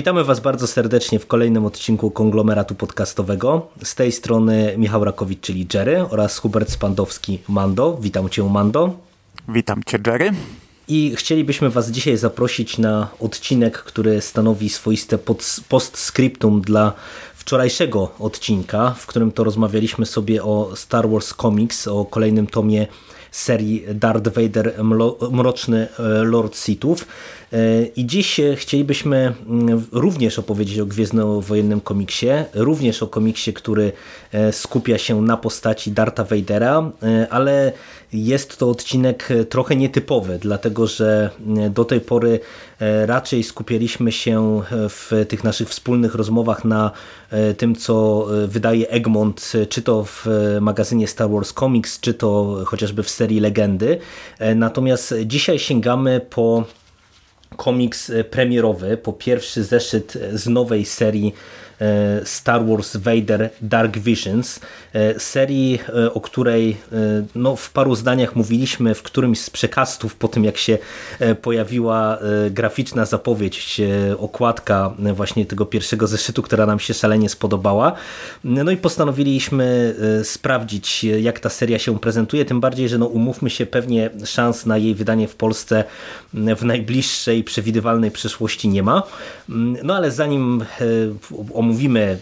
Witamy Was bardzo serdecznie w kolejnym odcinku konglomeratu podcastowego. Z tej strony Michał Rakowicz, czyli Jerry oraz Hubert Spandowski, Mando. Witam Cię, Mando. Witam Cię, Jerry. I chcielibyśmy Was dzisiaj zaprosić na odcinek, który stanowi swoiste postscriptum dla wczorajszego odcinka, w którym to rozmawialiśmy sobie o Star Wars Comics, o kolejnym tomie serii Darth Vader Mroczny e, Lord Sithów. E, I dziś chcielibyśmy mm, również opowiedzieć o Gwiezdnowojennym komiksie, również o komiksie, który e, skupia się na postaci Darta Vadera, ale jest to odcinek trochę nietypowy, dlatego że do tej pory raczej skupialiśmy się w tych naszych wspólnych rozmowach na tym, co wydaje Egmont, czy to w magazynie Star Wars Comics, czy to chociażby w serii Legendy. Natomiast dzisiaj sięgamy po komiks premierowy, po pierwszy zeszyt z nowej serii E, Star Wars Vader Dark Visions, e, serii, e, o której no, w paru zdaniach mówiliśmy w którymś z przekastów po tym jak się pojawiła graficzna zapowiedź, okładka właśnie tego pierwszego zeszytu, która nam się szalenie spodobała. No i postanowiliśmy sprawdzić jak ta seria się prezentuje, tym bardziej, że no umówmy się pewnie szans na jej wydanie w Polsce w najbliższej przewidywalnej przyszłości nie ma. No ale zanim omówimy omówimy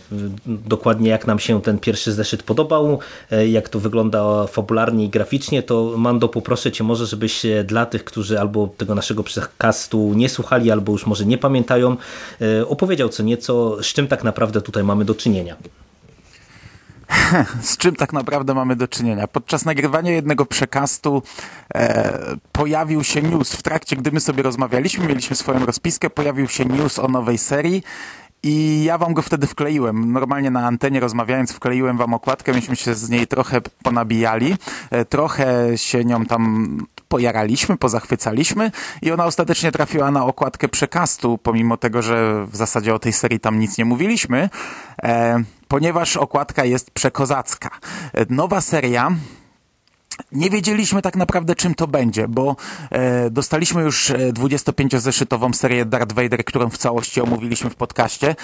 dokładnie jak nam się ten pierwszy zeszyt podobał, e, jak to wygląda fabularnie i graficznie, to Mando poproszę Cię może, żebyś dla tych, którzy albo tego naszego przekastu nie słuchali, albo już może nie pamiętają, e, opowiedział co nieco, z czym tak naprawdę tutaj mamy do czynienia. z czym tak naprawdę mamy do czynienia. Podczas nagrywania jednego przekastu e, pojawił się news. W trakcie, gdy my sobie rozmawialiśmy, mieliśmy swoją rozpiskę, pojawił się news o nowej serii i ja wam go wtedy wkleiłem. Normalnie na antenie rozmawiając wkleiłem wam okładkę, myśmy się z niej trochę ponabijali, e, trochę się nią tam pojaraliśmy, pozachwycaliśmy i ona ostatecznie trafiła na okładkę przekastu, pomimo tego, że w zasadzie o tej serii tam nic nie mówiliśmy, e, ponieważ okładka jest przekozacka. E, nowa seria nie wiedzieliśmy tak naprawdę czym to będzie, bo e, dostaliśmy już 25-zeszytową e, serię Darth Vader, którą w całości omówiliśmy w podcaście. E,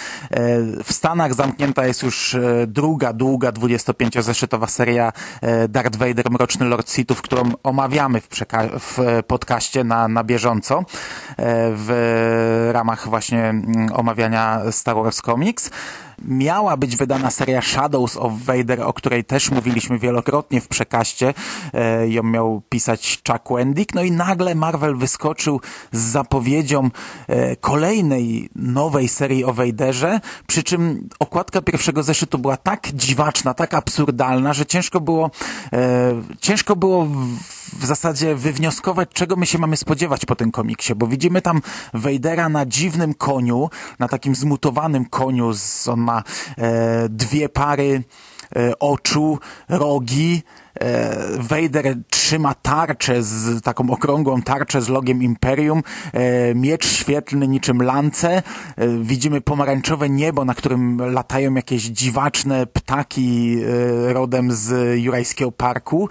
w Stanach zamknięta jest już e, druga, długa 25-zeszytowa seria e, Darth Vader Mroczny Lord Sithów, którą omawiamy w, w podcaście na, na bieżąco e, w ramach właśnie mm, omawiania Star Wars Comics miała być wydana seria Shadows of Vader, o której też mówiliśmy wielokrotnie w przekaście. E, ją miał pisać Chuck Wendick. No i nagle Marvel wyskoczył z zapowiedzią e, kolejnej nowej serii o Vaderze, przy czym okładka pierwszego zeszytu była tak dziwaczna, tak absurdalna, że ciężko było, e, ciężko było w zasadzie wywnioskować, czego my się mamy spodziewać po tym komiksie, bo widzimy tam Vadera na dziwnym koniu, na takim zmutowanym koniu, z, on ma e, dwie pary e, oczu, rogi, e, Vader trzyma tarczę z taką okrągłą tarczę z logiem Imperium, miecz świetlny niczym lance, widzimy pomarańczowe niebo, na którym latają jakieś dziwaczne ptaki rodem z Jurajskiego Parku,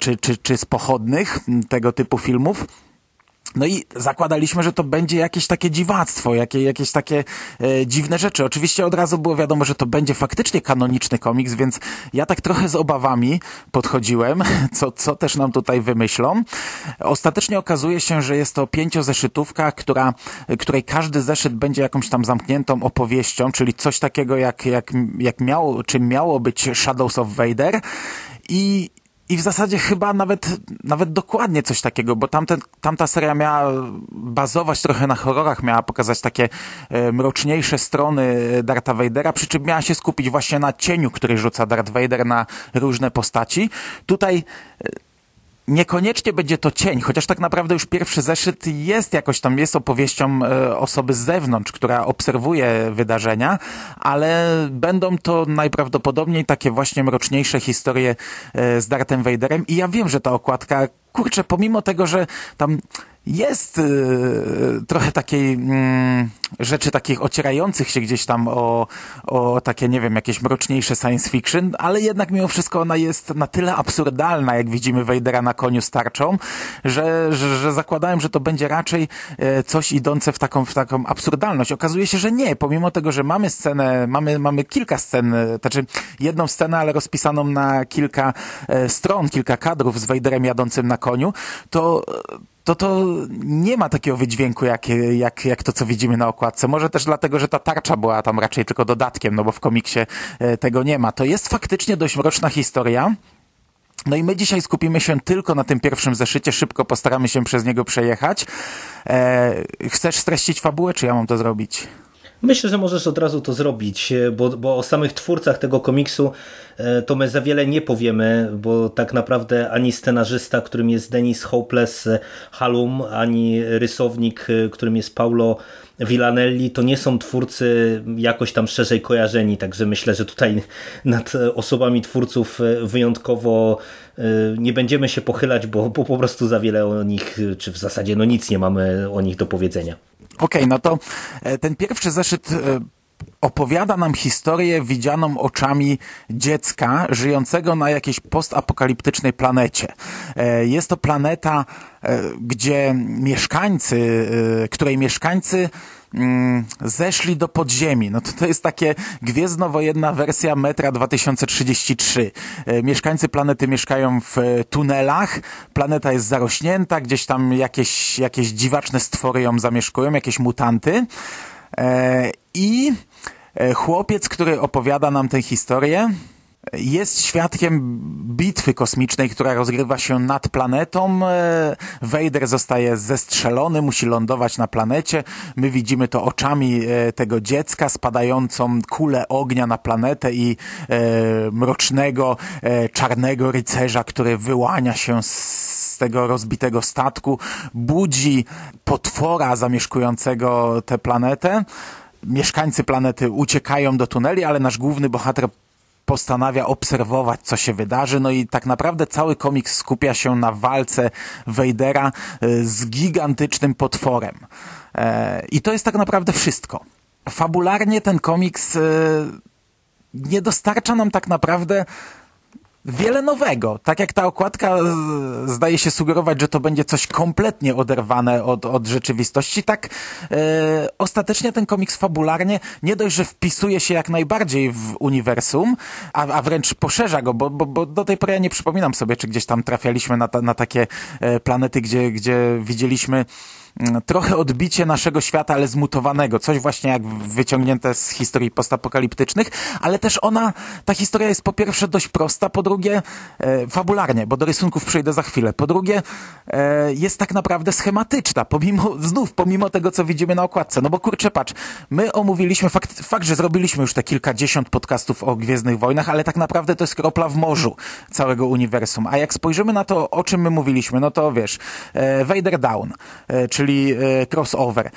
czy, czy, czy z pochodnych tego typu filmów. No i zakładaliśmy, że to będzie jakieś takie dziwactwo, jakie, jakieś takie e, dziwne rzeczy. Oczywiście od razu było wiadomo, że to będzie faktycznie kanoniczny komiks, więc ja tak trochę z obawami podchodziłem, co, co też nam tutaj wymyślą. Ostatecznie okazuje się, że jest to pięciozeszytówka, która, której każdy zeszyt będzie jakąś tam zamkniętą opowieścią, czyli coś takiego jak, jak, jak miało, czym miało być Shadows of Vader. I, i w zasadzie chyba nawet, nawet dokładnie coś takiego, bo tamte, tamta seria miała bazować trochę na horrorach, miała pokazać takie e, mroczniejsze strony Darta Vadera, przy czym miała się skupić właśnie na cieniu, który rzuca Darth Vader na różne postaci. Tutaj e, niekoniecznie będzie to cień, chociaż tak naprawdę już pierwszy zeszyt jest jakoś tam, jest opowieścią e, osoby z zewnątrz, która obserwuje wydarzenia, ale będą to najprawdopodobniej takie właśnie mroczniejsze historie e, z Darthem Vaderem. I ja wiem, że ta okładka kurczę, pomimo tego, że tam jest y, trochę takiej mm, rzeczy takich ocierających się gdzieś tam o, o takie, nie wiem, jakieś mroczniejsze science fiction, ale jednak mimo wszystko ona jest na tyle absurdalna, jak widzimy Vadera na koniu z tarczą, że, że, że zakładałem, że to będzie raczej e, coś idące w taką, w taką absurdalność. Okazuje się, że nie, pomimo tego, że mamy scenę, mamy, mamy kilka scen, e, znaczy jedną scenę, ale rozpisaną na kilka e, stron, kilka kadrów z Vaderem jadącym na koniu, to to to nie ma takiego wydźwięku jak, jak, jak to, co widzimy na okładce. Może też dlatego, że ta tarcza była tam raczej tylko dodatkiem, no bo w komiksie e, tego nie ma. To jest faktycznie dość mroczna historia. No i my dzisiaj skupimy się tylko na tym pierwszym zeszycie, szybko postaramy się przez niego przejechać. E, chcesz streścić fabułę, czy ja mam to zrobić? Myślę, że możesz od razu to zrobić, e, bo, bo o samych twórcach tego komiksu e, to my za wiele nie powiemy, bo tak naprawdę ani scenarzysta, którym jest Denis Hopeless Halum, ani rysownik, e, którym jest Paulo Villanelli, to nie są twórcy jakoś tam szerzej kojarzeni, także myślę, że tutaj nad osobami twórców wyjątkowo nie będziemy się pochylać, bo, bo po prostu za wiele o nich, czy w zasadzie no nic nie mamy o nich do powiedzenia. Okej, okay, no to e, ten pierwszy zeszyt e, opowiada nam historię widzianą oczami dziecka żyjącego na jakiejś postapokaliptycznej planecie. E, jest to planeta, gdzie mieszkańcy, której mieszkańcy mm, zeszli do podziemi. No to, to jest takie gwiezdnowojenna wersja metra 2033. E, mieszkańcy planety mieszkają w tunelach, planeta jest zarośnięta, gdzieś tam jakieś, jakieś dziwaczne stwory ją zamieszkują, jakieś mutanty. E, I e, chłopiec, który opowiada nam tę historię, jest świadkiem bitwy kosmicznej, która rozgrywa się nad planetą. E, Vader zostaje zestrzelony, musi lądować na planecie. My widzimy to oczami e, tego dziecka, spadającą kulę ognia na planetę i e, mrocznego, czarnego rycerza, który wyłania się z tego rozbitego statku, budzi potwora zamieszkującego tę planetę. Mieszkańcy planety uciekają do tuneli, ale nasz główny bohater postanawia obserwować, co się wydarzy. No i tak naprawdę cały komiks skupia się na walce Vadera e, z gigantycznym potworem. E, I to jest tak naprawdę wszystko. Fabularnie ten komiks e, nie dostarcza nam tak naprawdę wiele nowego. Tak jak ta okładka zdaje się sugerować, że to będzie coś kompletnie oderwane od, od rzeczywistości, tak e, ostatecznie ten komiks fabularnie nie dość, że wpisuje się jak najbardziej w uniwersum, a, a wręcz poszerza go, bo, bo, bo do tej pory ja nie przypominam sobie, czy gdzieś tam trafialiśmy na, ta, na takie e, planety, gdzie, gdzie widzieliśmy trochę odbicie naszego świata, ale zmutowanego. Coś właśnie jak wyciągnięte z historii postapokaliptycznych, ale też ona, ta historia jest po pierwsze dość prosta, po drugie e, fabularnie, bo do rysunków przejdę za chwilę. Po drugie e, jest tak naprawdę schematyczna, pomimo, znów, pomimo tego, co widzimy na okładce. No bo kurczę, patrz, my omówiliśmy fakt, fakt, że zrobiliśmy już te kilkadziesiąt podcastów o Gwiezdnych Wojnach, ale tak naprawdę to jest kropla w morzu całego uniwersum. A jak spojrzymy na to, o czym my mówiliśmy, no to wiesz, e, Vader Down, e, czy czyli e, crossover.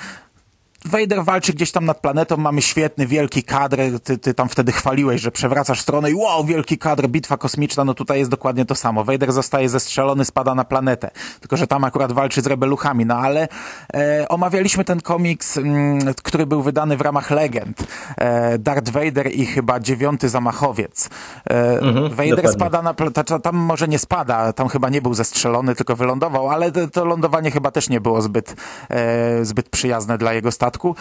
Vader walczy gdzieś tam nad planetą, mamy świetny, wielki kadr, ty, ty tam wtedy chwaliłeś, że przewracasz stronę i wow, wielki kadr, bitwa kosmiczna, no tutaj jest dokładnie to samo. Vader zostaje zestrzelony, spada na planetę, tylko że tam akurat walczy z rebeluchami, no ale e, omawialiśmy ten komiks, m, mm, który był wydany w ramach legend. E, Darth Vader i chyba dziewiąty zamachowiec. E, mhm, Vader dokładnie. spada na planetę, tam może nie spada, tam chyba nie był zestrzelony, tylko wylądował, ale to, to lądowanie chyba też nie było zbyt, e, zbyt przyjazne dla jego statku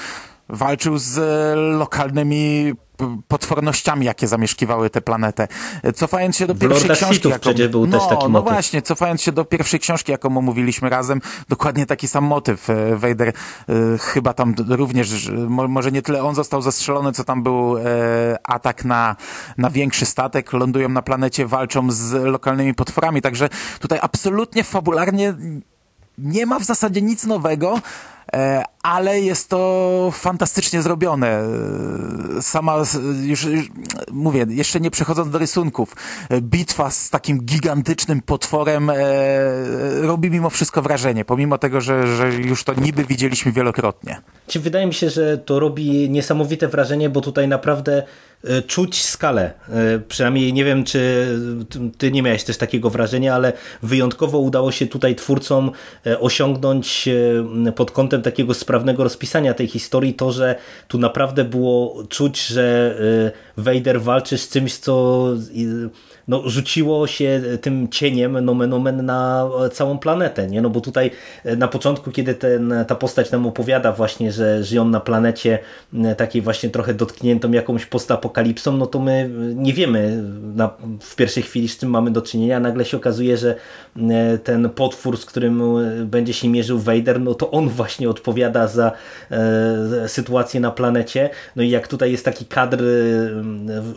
walczył z e, lokalnymi potwornościami, jakie zamieszkiwały tę planetę. Cofając się do pierwszej Lorda książki, jaką... przecież był no, też taki no motyw. Właśnie, cofając się do pierwszej książki, jaką omówiliśmy razem, dokładnie taki sam motyw. E, Vader e, chyba tam również, może nie tyle on został zastrzelony, co tam był atak na, na większy statek, lądują na planecie, walczą z lokalnymi potworami, także tutaj absolutnie fabularnie nie ma w zasadzie nic nowego, ale jest to fantastycznie zrobione. Sama, już, już, mówię, jeszcze nie przechodząc do rysunków, bitwa z takim gigantycznym potworem e, robi mimo wszystko wrażenie, pomimo tego, że, że już to niby widzieliśmy wielokrotnie. Wydaje mi się, że to robi niesamowite wrażenie, bo tutaj naprawdę E, czuć skalę. E, przynajmniej nie wiem, czy ty nie miałeś też takiego wrażenia, ale wyjątkowo udało się tutaj twórcom e, osiągnąć pod kątem takiego sprawnego rozpisania tej historii to, że tu naprawdę było czuć, że Vader walczy z czymś, co no, rzuciło się tym cieniem nomen omen na całą planetę, nie? No bo tutaj na początku, kiedy ten, ta postać nam opowiada właśnie, że żyją na planecie takiej właśnie trochę dotkniętą jakąś postapokalipsą, no to my nie wiemy na, w pierwszej chwili z czym mamy do czynienia, nagle się okazuje, że ten potwór, z którym będzie się mierzył Vader, no to on właśnie odpowiada za e, sytuację na planecie, no i jak tutaj jest taki kadr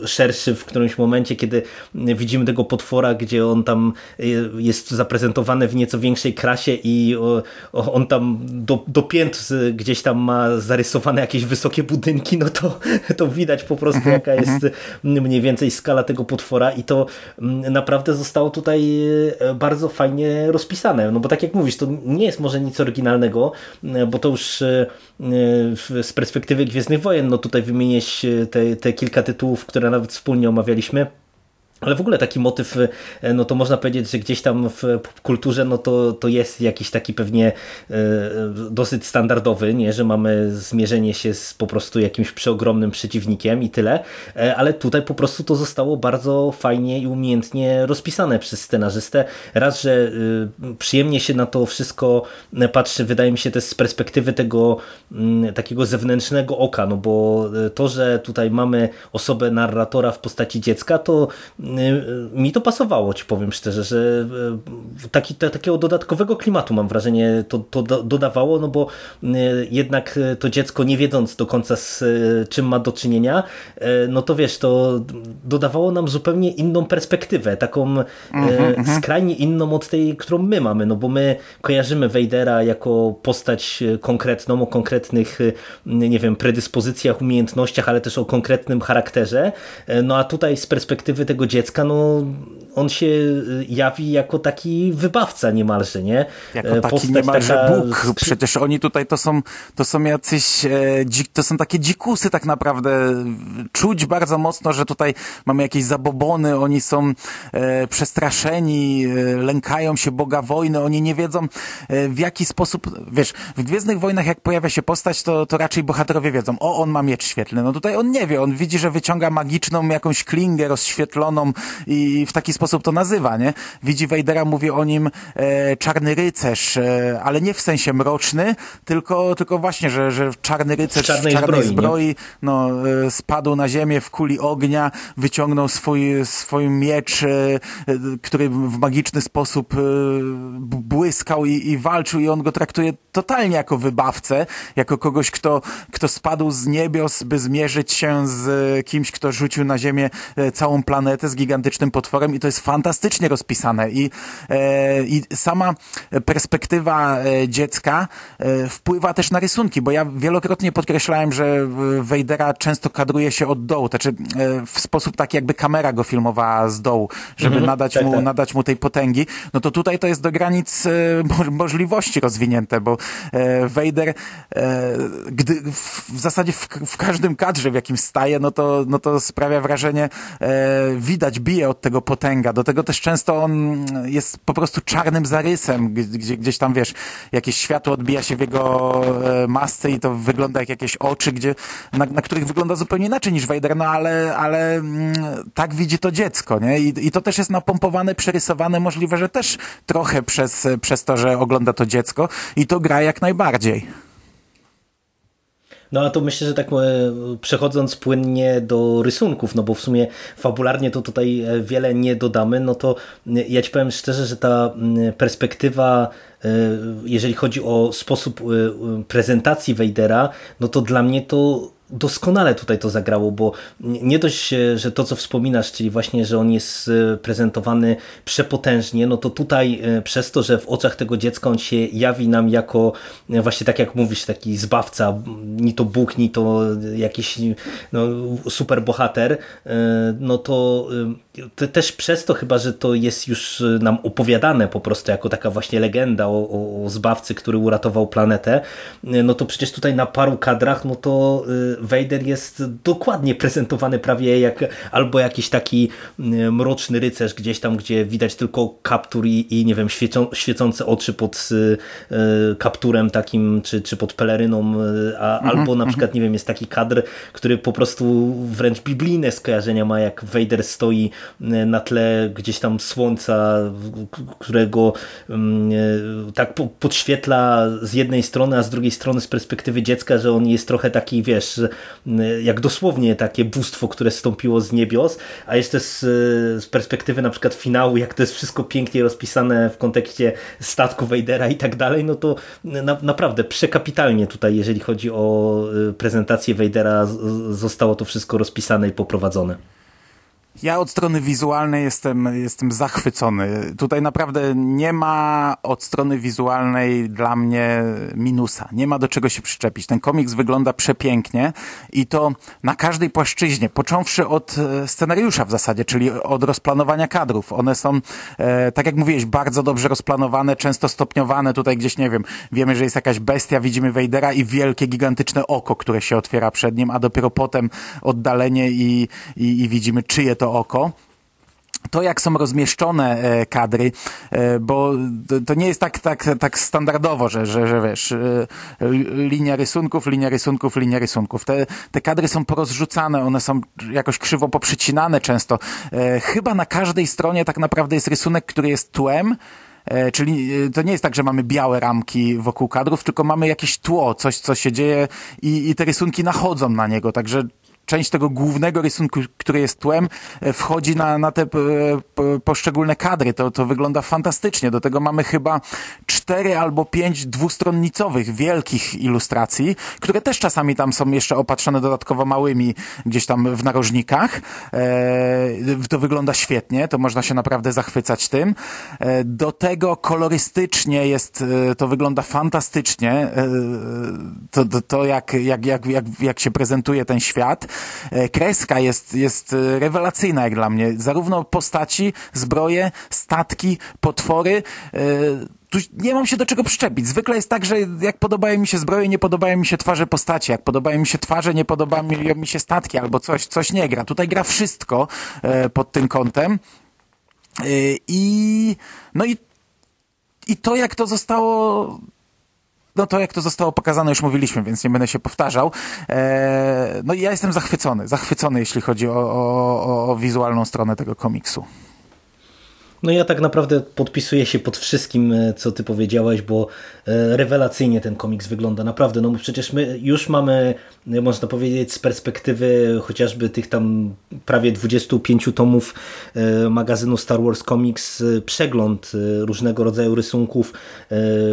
szerszy w którymś momencie, kiedy widzimy tego potwora, gdzie on tam y, jest zaprezentowany w nieco większej krasie i on tam do, do pięt gdzieś tam ma zarysowane jakieś wysokie budynki, no to, to widać po prostu mhm, jaka jest mhm. mniej więcej skala tego potwora i to mm, naprawdę zostało tutaj y, bardzo fajnie rozpisane, no bo tak jak mówisz, to nie jest może nic oryginalnego, y, bo to już z perspektywy Gwiezdnych Wojen, no tutaj wymienić te, te kilka tytułów, które nawet wspólnie omawialiśmy, ale w ogóle taki motyw, e, no to można powiedzieć, że gdzieś tam w kulturze, no to, to jest jakiś taki pewnie e, dosyć standardowy, nie, że mamy zmierzenie się z po prostu jakimś przeogromnym przeciwnikiem i tyle, e, ale tutaj po prostu to zostało bardzo fajnie i umiejętnie rozpisane przez scenarzystę. Raz, że przyjemnie się na to wszystko patrzy, wydaje mi się też z perspektywy tego mm, takiego zewnętrznego oka, no bo to, że tutaj mamy osobę narratora w postaci dziecka, to mi to pasowało, ci powiem szczerze, że y, taki, takiego dodatkowego klimatu mam wrażenie to, to dodawało, no bo y, jednak to dziecko nie wiedząc do końca z czym ma do czynienia, no to wiesz, to dodawało nam zupełnie inną perspektywę, taką mm -hmm. skrajnie inną od tej, którą my mamy, no bo my kojarzymy Vadera jako postać konkretną, o konkretnych, nie wiem, predyspozycjach, umiejętnościach, ale też o konkretnym charakterze, no a tutaj z perspektywy tego dziecka dziecka, no on się y, jawi jako taki wybawca niemalże, nie? Jako e, taki Postać niemalże Bóg. Przecież oni tutaj to są, to są jacyś, e, to są takie dzikusy tak naprawdę. Czuć bardzo mocno, że tutaj mamy jakieś zabobony, oni są e, przestraszeni, lękają się Boga wojny, oni nie wiedzą w jaki sposób, wiesz, w Gwiezdnych Wojnach jak pojawia się postać, to, to raczej bohaterowie wiedzą, o, on ma miecz świetlny. No tutaj on nie wie, on widzi, że wyciąga magiczną jakąś klingę rozświetloną, i w taki sposób to nazywa, nie? Widzi Vadera, mówi o nim e, czarny rycerz, e, ale nie w sensie mroczny, tylko, tylko właśnie, że, że czarny rycerz w czarnej, czarnej zbroi, zbroi no, e, spadł na ziemię w kuli ognia, wyciągnął swój, swój miecz, e, e który w magiczny sposób e, błyskał i, i walczył i on go traktuje totalnie jako wybawcę, jako kogoś, kto, kto spadł z niebios, by zmierzyć się z kimś, kto rzucił na ziemię e, całą planetę, z gigantycznym potworem i to jest fantastycznie rozpisane. I, e, i sama perspektywa e, dziecka e, wpływa też na rysunki, bo ja wielokrotnie podkreślałem, że Vadera często kadruje się od dołu, znaczy e, w sposób taki jakby kamera go filmowała z dołu, żeby mhm, nadać, tak, mu, tak. nadać mu tej potęgi, no to tutaj to jest do granic e, możliwości rozwinięte, bo e, Vader gdy w zasadzie w, w każdym kadrze w jakim staje, no to, no to sprawia wrażenie widać widać, bije od tego potęga. Do tego też często on jest po prostu czarnym zarysem, gdzie, gdzieś tam, wiesz, jakieś światło odbija się w jego e, masce i to wygląda jak jakieś oczy, gdzie, na, na których wygląda zupełnie inaczej niż Vader, no ale, ale mm, tak widzi to dziecko, nie? I, I to też jest napompowane, przerysowane, możliwe, że też trochę przez, przez to, że ogląda to dziecko i to gra jak najbardziej. No a to myślę, że tak e, przechodząc płynnie do rysunków, no bo w sumie fabularnie to tutaj e, wiele nie dodamy, no to e, ja ci powiem szczerze, że ta perspektywa jeżeli chodzi o sposób prezentacji Vadera, no to dla mnie to doskonale tutaj to zagrało, bo nie dość, że to co wspominasz, czyli właśnie, że on jest e, prezentowany przepotężnie, no to tutaj e, przez to, że w oczach tego dziecka on się jawi nam jako e, właśnie tak jak mówisz, taki zbawca, ni to Bóg, ni to jakiś no, super bohater, no to też przez to chyba, że to jest już nam opowiadane po prostu jako taka właśnie legenda o, o zbawcy, który uratował planetę, no to przecież tutaj na paru kadrach, no to Vader jest dokładnie prezentowany prawie jak albo jakiś taki mm, mroczny rycerz gdzieś tam, gdzie widać tylko kaptur i, i nie wiem, świecą, świecące oczy pod y, y, kapturem takim, czy, czy pod peleryną, y, a, -hmm, albo na przykład, nie wiem, jest taki kadr, który po prostu wręcz biblijne skojarzenia ma, jak Vader stoi na tle gdzieś tam słońca, którego mm, tak podświetla z jednej strony, a z drugiej strony z perspektywy dziecka, że on jest trochę taki, wiesz, jak dosłownie takie bóstwo, które stąpiło z niebios, a jeszcze z, z perspektywy na przykład finału, jak to jest wszystko pięknie rozpisane w kontekście statku Vadera i tak dalej, no to na, naprawdę przekapitalnie tutaj, jeżeli chodzi o y, prezentację Vadera, zostało to wszystko rozpisane i poprowadzone. Ja od strony wizualnej jestem, jestem zachwycony. Tutaj naprawdę nie ma od strony wizualnej dla mnie minusa. Nie ma do czego się przyczepić. Ten komiks wygląda przepięknie i to na każdej płaszczyźnie, począwszy od e, scenariusza w zasadzie, czyli od rozplanowania kadrów. One są, e, tak jak mówiłeś, bardzo dobrze rozplanowane, często stopniowane. Tutaj gdzieś, nie wiem, wiemy, że jest jakaś bestia, widzimy Wejdera i wielkie, gigantyczne oko, które się otwiera przed nim, a dopiero potem oddalenie i, i, i widzimy, czyje to to oko to, jak są rozmieszczone e, kadry, e, bo to nie jest tak, tak, tak standardowo, że, że, że wiesz, e, linia rysunków, linia rysunków, linia rysunków. Te, te kadry są porozrzucane, one są jakoś krzywo poprzycinane często. Chyba na każdej stronie tak naprawdę jest rysunek, który jest tłem, Czyli to nie jest tak, że mamy białe ramki wokół kadrów, tylko mamy jakieś tło, coś, co się dzieje i, i te rysunki nachodzą na niego. Także część tego głównego rysunku, który jest tłem, e, wchodzi na, na te e, poszczególne kadry. To, to wygląda fantastycznie. Do tego mamy chyba cztery albo pięć dwustronnicowych, wielkich ilustracji, które też czasami tam są jeszcze opatrzone dodatkowo małymi gdzieś tam w narożnikach. E, to wygląda świetnie, to można się naprawdę zachwycać tym. Do tego kolorystycznie jest, to wygląda fantastycznie. To, to, to jak, jak, jak, jak, jak się prezentuje ten świat. E, kreska jest, jest e, rewelacyjna jak dla mnie. Zarówno postaci, zbroje, statki, potwory. E, tu nie mam się do czego przyczepić. Zwykle jest tak, że jak podobają mi się zbroje, nie podobają mi się twarze postaci. Jak podobają mi się twarze, nie podobają mi się statki albo coś, coś nie gra. Tutaj gra wszystko pod tym kątem. I no i, i to, jak to zostało no to jak to zostało pokazane, już mówiliśmy, więc nie będę się powtarzał. E, no ja jestem zachwycony, zachwycony, jeśli chodzi o, o, o wizualną stronę tego komiksu. No ja tak naprawdę podpisuję się pod wszystkim, e, co ty powiedziałeś, bo e, rewelacyjnie ten komiks wygląda, naprawdę. No przecież my już mamy, e, można powiedzieć, z perspektywy chociażby tych tam prawie 25 tomów magazynu Star Wars Comics przegląd różnego rodzaju rysunków,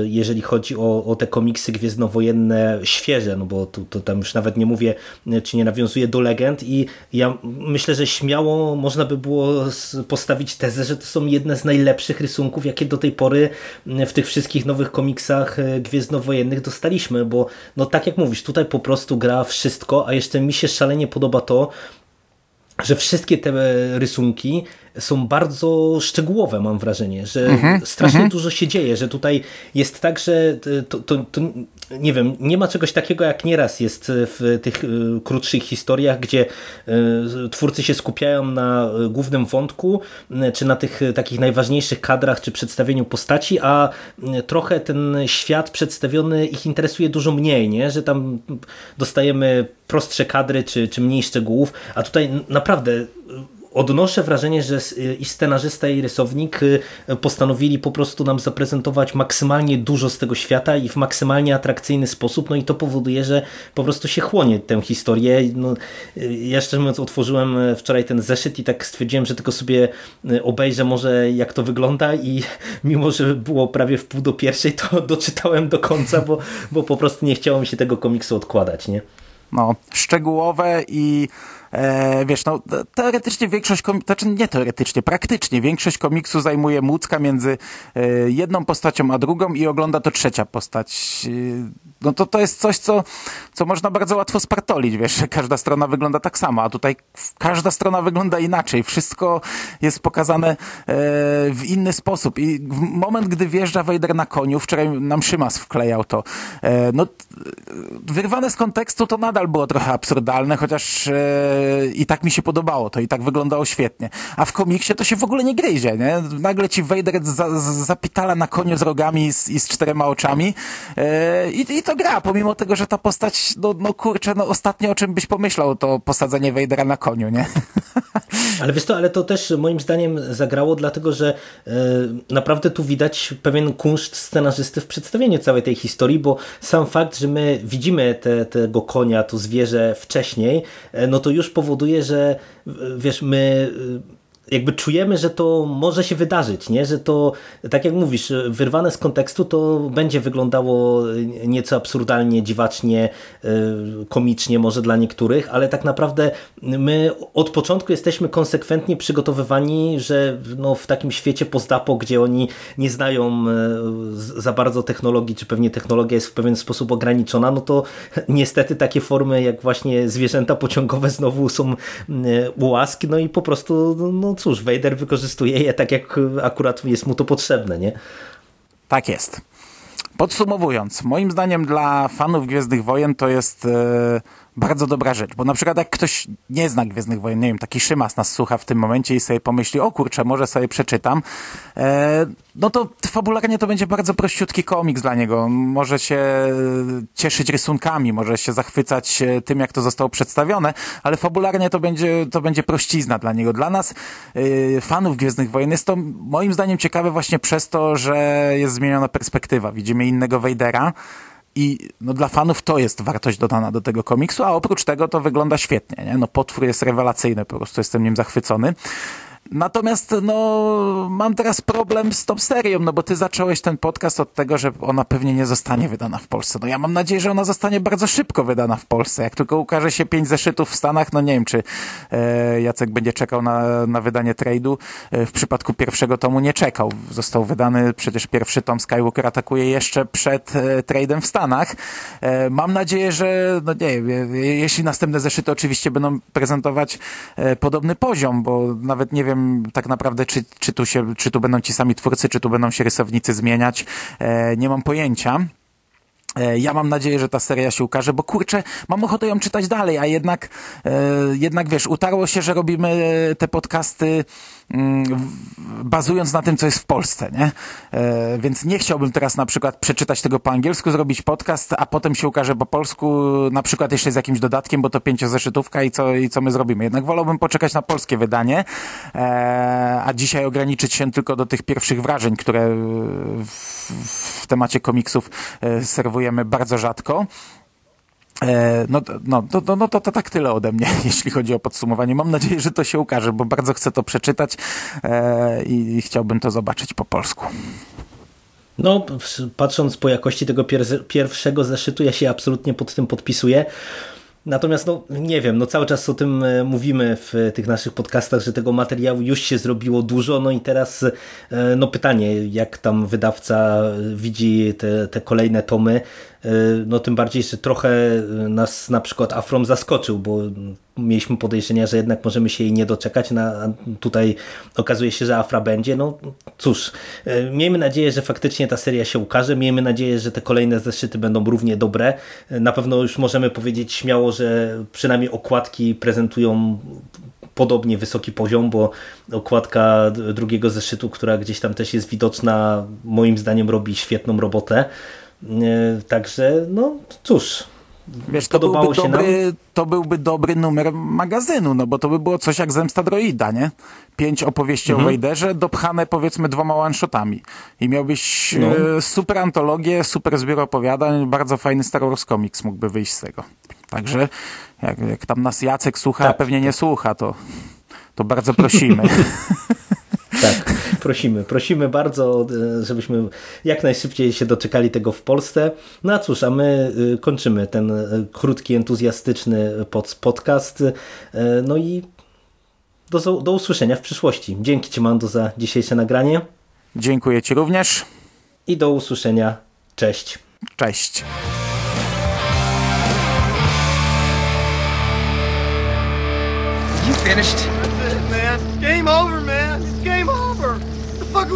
jeżeli chodzi o, o te komiksy gwiezdnowojenne świeże, no bo tu, to tam już nawet nie mówię, czy nie nawiązuje do legend i ja myślę, że śmiało można by było postawić tezę, że to są jedne z najlepszych rysunków, jakie do tej pory w tych wszystkich nowych komiksach e, gwiezdnowojennych dostaliśmy, bo no tak jak mówisz, tutaj po prostu gra wszystko, a jeszcze mi się szalenie podoba to, że wszystkie te rysunki są bardzo szczegółowe, mam wrażenie, że mm -hmm, strasznie mm -hmm. dużo się dzieje, że tutaj jest tak, że to, to, to, nie wiem, nie ma czegoś takiego jak nieraz jest w tych y, krótszych historiach, gdzie twórcy się skupiają na głównym wątku, czy na tych takich najważniejszych kadrach, czy przedstawieniu postaci, a trochę ten świat przedstawiony ich interesuje dużo mniej, nie? że tam dostajemy prostsze kadry, czy, czy mniej szczegółów, a tutaj naprawdę odnoszę wrażenie, że y, i scenarzysta i rysownik y, postanowili po prostu nam zaprezentować maksymalnie dużo z tego świata i w maksymalnie atrakcyjny sposób, no i to powoduje, że po prostu się chłonie tę historię. No, y, ja szczerze mówiąc otworzyłem wczoraj ten zeszyt i tak stwierdziłem, że tylko sobie obejrzę może jak to wygląda i mimo, że było prawie w pół do pierwszej, to doczytałem do końca, bo, bo po prostu nie chciało mi się tego komiksu odkładać, nie? no, szczegółowe i E, wiesz, no teoretycznie większość, komiksu, znaczy nie teoretycznie, praktycznie większość komiksu zajmuje Mucka między e, jedną postacią a drugą i ogląda to trzecia postać. E, no to to jest coś, co, co można bardzo łatwo spartolić, wiesz, że każda strona wygląda tak samo, a tutaj każda strona wygląda inaczej. Wszystko jest pokazane e, w inny sposób i w moment, gdy wjeżdża Vader na koniu, wczoraj nam Szymas wklejał to, e, no wyrwane z kontekstu to nadal było trochę absurdalne, chociaż e, i tak mi się podobało to i tak wyglądało świetnie. A w komiksie to się w ogóle nie gryzie, nie? Nagle ci Vader za, zapitala na koniu z rogami i z, i z czterema oczami e, i, i to gra, pomimo tego, że ta postać, no, no kurczę, no ostatnio o czym byś pomyślał, to posadzenie Vadera na koniu, nie? Ale wiesz to, ale to też moim zdaniem zagrało, dlatego że e, naprawdę tu widać pewien kunszt scenarzysty w przedstawieniu całej tej historii, bo sam fakt, że my widzimy te, tego konia, to zwierzę wcześniej, e, no to już powoduje, że wiesz, my jakby czujemy, że to może się wydarzyć, nie? że to, tak jak mówisz, wyrwane z kontekstu to będzie wyglądało nieco absurdalnie, dziwacznie, e, komicznie może dla niektórych, ale tak naprawdę my od początku jesteśmy konsekwentnie przygotowywani, że no, w takim świecie post-apo, gdzie oni nie znają e, za bardzo technologii, czy pewnie technologia jest w pewien sposób ograniczona, no to niestety takie formy jak właśnie zwierzęta pociągowe znowu są e, łaski, no i po prostu no, cóż, Vader wykorzystuje je tak, jak akurat jest mu to potrzebne, nie? Tak jest. Podsumowując, moim zdaniem dla fanów Gwiezdnych Wojen to jest... Yy bardzo dobra rzecz, bo na przykład jak ktoś nie zna Gwiezdnych Wojen, nie wiem, taki Szymas nas słucha w tym momencie i sobie pomyśli, o kurczę, może sobie przeczytam, e, no to fabularnie to będzie bardzo prościutki komiks dla niego. Może się cieszyć rysunkami, może się zachwycać e, tym, jak to zostało przedstawione, ale fabularnie to będzie, to będzie prościzna dla niego. Dla nas, e, fanów Gwiezdnych Wojen, jest to moim zdaniem ciekawe właśnie przez to, że jest zmieniona perspektywa. Widzimy innego Vadera, i no, dla fanów to jest wartość dodana do tego komiksu, a oprócz tego to wygląda świetnie. Nie? No, potwór jest rewelacyjny, po prostu jestem nim zachwycony. Natomiast no, mam teraz problem z tą serią, no bo ty zacząłeś ten podcast od tego, że ona pewnie nie zostanie wydana w Polsce. No ja mam nadzieję, że ona zostanie bardzo szybko wydana w Polsce. Jak tylko ukaże się pięć zeszytów w Stanach, no nie wiem, czy e, Jacek będzie czekał na, na wydanie trade'u. E, w przypadku pierwszego tomu nie czekał. Został wydany przecież pierwszy tom Skywalker atakuje jeszcze przed e, trade'em w Stanach. E, mam nadzieję, że no nie wiem, jeśli następne zeszyty oczywiście będą prezentować e, podobny poziom, bo nawet nie wiem, tak naprawdę, czy, czy, tu się, czy tu będą ci sami twórcy, czy tu będą się rysownicy zmieniać. E, nie mam pojęcia. E, ja mam nadzieję, że ta seria się ukaże, bo kurczę, mam ochotę ją czytać dalej, a jednak, e, jednak wiesz, utarło się, że robimy te podcasty bazując na tym, co jest w Polsce, nie? E, więc nie chciałbym teraz na przykład przeczytać tego po angielsku, zrobić podcast, a potem się ukaże po polsku, na przykład jeszcze z jakimś dodatkiem, bo to pięciozeszytówka i co, i co my zrobimy. Jednak wolałbym poczekać na polskie wydanie, a dzisiaj ograniczyć się tylko do tych pierwszych wrażeń, które w, w temacie komiksów serwuję bardzo rzadko. E, no, no, no, no, no to, to tak tyle ode mnie, jeśli chodzi o podsumowanie. Mam nadzieję, że to się ukaże, bo bardzo chcę to przeczytać e, i chciałbym to zobaczyć po polsku. No, patrząc po jakości tego pier pierwszego zeszytu, ja się absolutnie pod tym podpisuję. Natomiast no nie wiem, no cały czas o tym e, mówimy w tych naszych podcastach, że tego materiału już się zrobiło dużo, no i teraz no pytanie, jak tam wydawca widzi te, te kolejne tomy, no tym bardziej, że trochę nas na przykład Afrom zaskoczył, bo mieliśmy podejrzenia, że jednak możemy się jej nie doczekać, no, a tutaj okazuje się, że Afra będzie. No cóż, e, miejmy nadzieję, że faktycznie ta seria się ukaże, miejmy nadzieję, że te kolejne zeszyty będą równie dobre. E, na pewno już możemy powiedzieć śmiało, że przynajmniej okładki prezentują podobnie wysoki poziom, bo okładka drugiego zeszytu, która gdzieś tam też jest widoczna, moim zdaniem robi świetną robotę. E, także, no cóż, Wiesz, to byłby, dobry, to byłby dobry numer magazynu, no bo to by było coś jak Zemsta Droida, nie? Pięć opowieści mhm. o Wejderze, dopchane powiedzmy dwoma one-shotami. I miałbyś no. e, super antologię, super zbiór opowiadań, bardzo fajny Star Wars komiks mógłby wyjść z tego. Także jak, jak tam nas Jacek słucha, tak, a pewnie nie słucha, to, to bardzo prosimy. tak. Prosimy, prosimy bardzo, e, żebyśmy jak najszybciej się doczekali tego w Polsce. No a cóż, a my e, kończymy ten e, krótki, entuzjastyczny pod, podcast. No i do, do usłyszenia w przyszłości. Dzięki Ci, Mando, za dzisiejsze nagranie Dziękuję Ci również. i do usłyszenia. Cześć. Cześć. You finished?